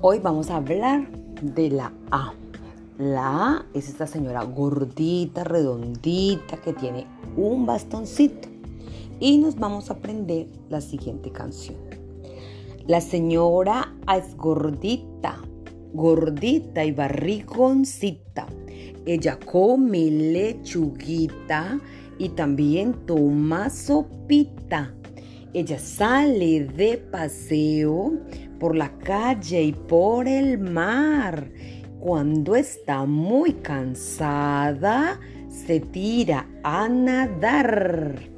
Hoy vamos a hablar de la A. La A es esta señora gordita, redondita, que tiene un bastoncito. Y nos vamos a aprender la siguiente canción. La señora es gordita, gordita y barrigoncita. Ella come lechuguita y también toma sopita. Ella sale de paseo por la calle y por el mar. Cuando está muy cansada, se tira a nadar.